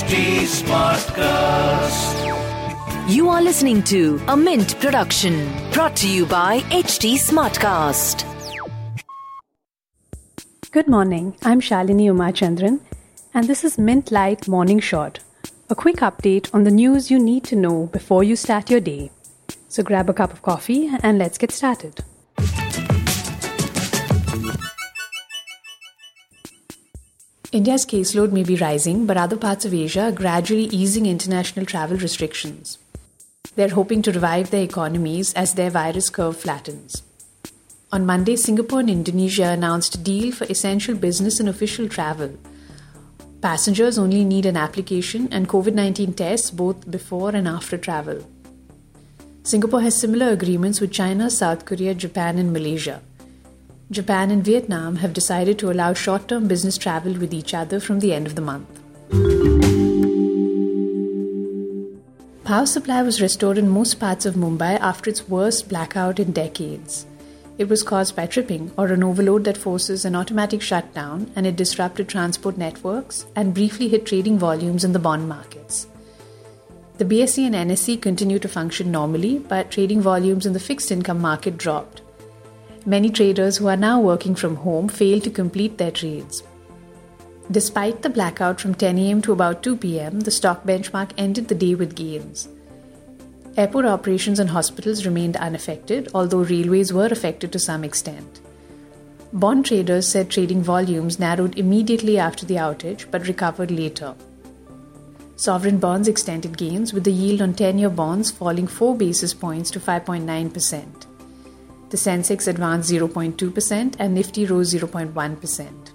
HT Smartcast. You are listening to a Mint production brought to you by HT Smartcast. Good morning. I'm Shalini Umachandran, and this is Mint Light Morning Shot, a quick update on the news you need to know before you start your day. So grab a cup of coffee and let's get started. India's caseload may be rising, but other parts of Asia are gradually easing international travel restrictions. They're hoping to revive their economies as their virus curve flattens. On Monday, Singapore and Indonesia announced a deal for essential business and official travel. Passengers only need an application and COVID 19 tests both before and after travel. Singapore has similar agreements with China, South Korea, Japan, and Malaysia. Japan and Vietnam have decided to allow short term business travel with each other from the end of the month. Power supply was restored in most parts of Mumbai after its worst blackout in decades. It was caused by tripping or an overload that forces an automatic shutdown and it disrupted transport networks and briefly hit trading volumes in the bond markets. The BSE and NSE continue to function normally, but trading volumes in the fixed income market dropped. Many traders who are now working from home failed to complete their trades. Despite the blackout from 10 am to about 2 pm, the stock benchmark ended the day with gains. Airport operations and hospitals remained unaffected, although railways were affected to some extent. Bond traders said trading volumes narrowed immediately after the outage but recovered later. Sovereign bonds extended gains, with the yield on 10 year bonds falling 4 basis points to 5.9%. The Sensex advanced 0.2% and Nifty rose 0.1%.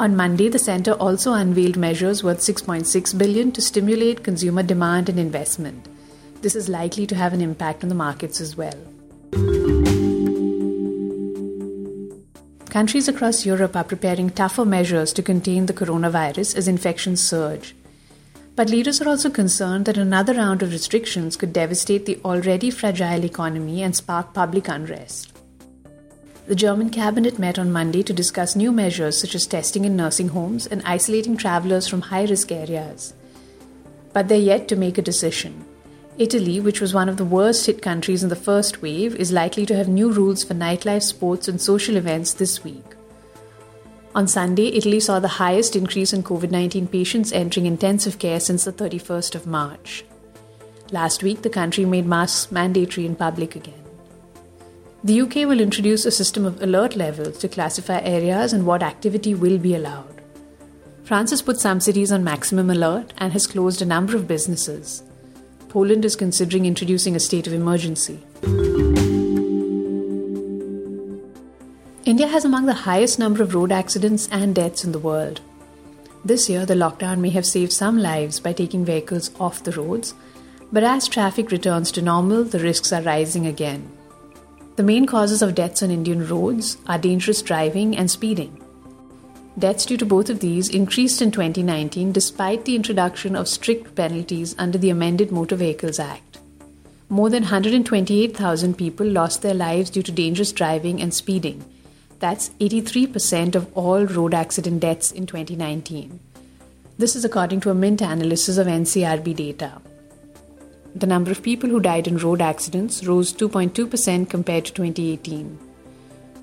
On Monday, the center also unveiled measures worth 6.6 billion to stimulate consumer demand and investment. This is likely to have an impact on the markets as well. Countries across Europe are preparing tougher measures to contain the coronavirus as infections surge. But leaders are also concerned that another round of restrictions could devastate the already fragile economy and spark public unrest. The German cabinet met on Monday to discuss new measures such as testing in nursing homes and isolating travelers from high risk areas. But they're yet to make a decision. Italy, which was one of the worst hit countries in the first wave, is likely to have new rules for nightlife, sports, and social events this week. On Sunday, Italy saw the highest increase in COVID 19 patients entering intensive care since the 31st of March. Last week, the country made masks mandatory in public again. The UK will introduce a system of alert levels to classify areas and what activity will be allowed. France has put some cities on maximum alert and has closed a number of businesses. Poland is considering introducing a state of emergency. India has among the highest number of road accidents and deaths in the world. This year, the lockdown may have saved some lives by taking vehicles off the roads, but as traffic returns to normal, the risks are rising again. The main causes of deaths on Indian roads are dangerous driving and speeding. Deaths due to both of these increased in 2019 despite the introduction of strict penalties under the amended Motor Vehicles Act. More than 128,000 people lost their lives due to dangerous driving and speeding. That's 83% of all road accident deaths in 2019. This is according to a Mint analysis of NCRB data. The number of people who died in road accidents rose 2.2% compared to 2018.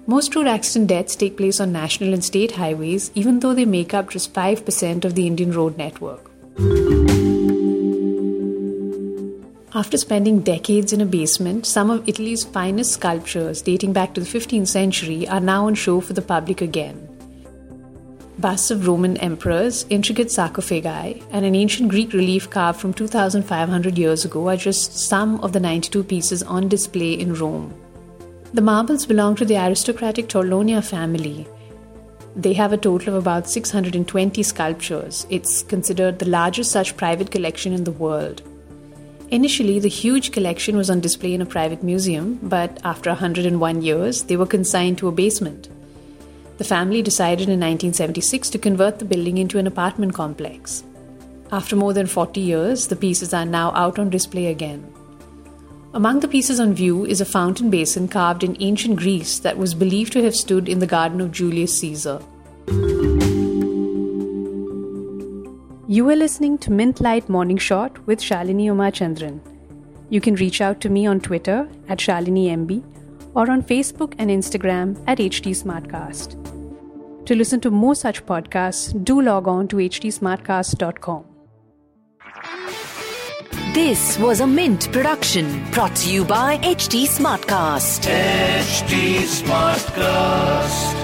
Most road accident deaths take place on national and state highways, even though they make up just 5% of the Indian road network. After spending decades in a basement, some of Italy's finest sculptures dating back to the 15th century are now on show for the public again. Busts of Roman emperors, intricate sarcophagi, and an ancient Greek relief carved from 2500 years ago are just some of the 92 pieces on display in Rome. The marbles belong to the aristocratic Torlonia family. They have a total of about 620 sculptures. It's considered the largest such private collection in the world. Initially, the huge collection was on display in a private museum, but after 101 years, they were consigned to a basement. The family decided in 1976 to convert the building into an apartment complex. After more than 40 years, the pieces are now out on display again. Among the pieces on view is a fountain basin carved in ancient Greece that was believed to have stood in the garden of Julius Caesar. You are listening to Mint Light Morning Shot with Shalini Chandran. You can reach out to me on Twitter at ShaliniMB or on Facebook and Instagram at HT Smartcast. To listen to more such podcasts, do log on to htsmartcast.com. This was a Mint production brought to you by HT Smartcast. HT Smartcast.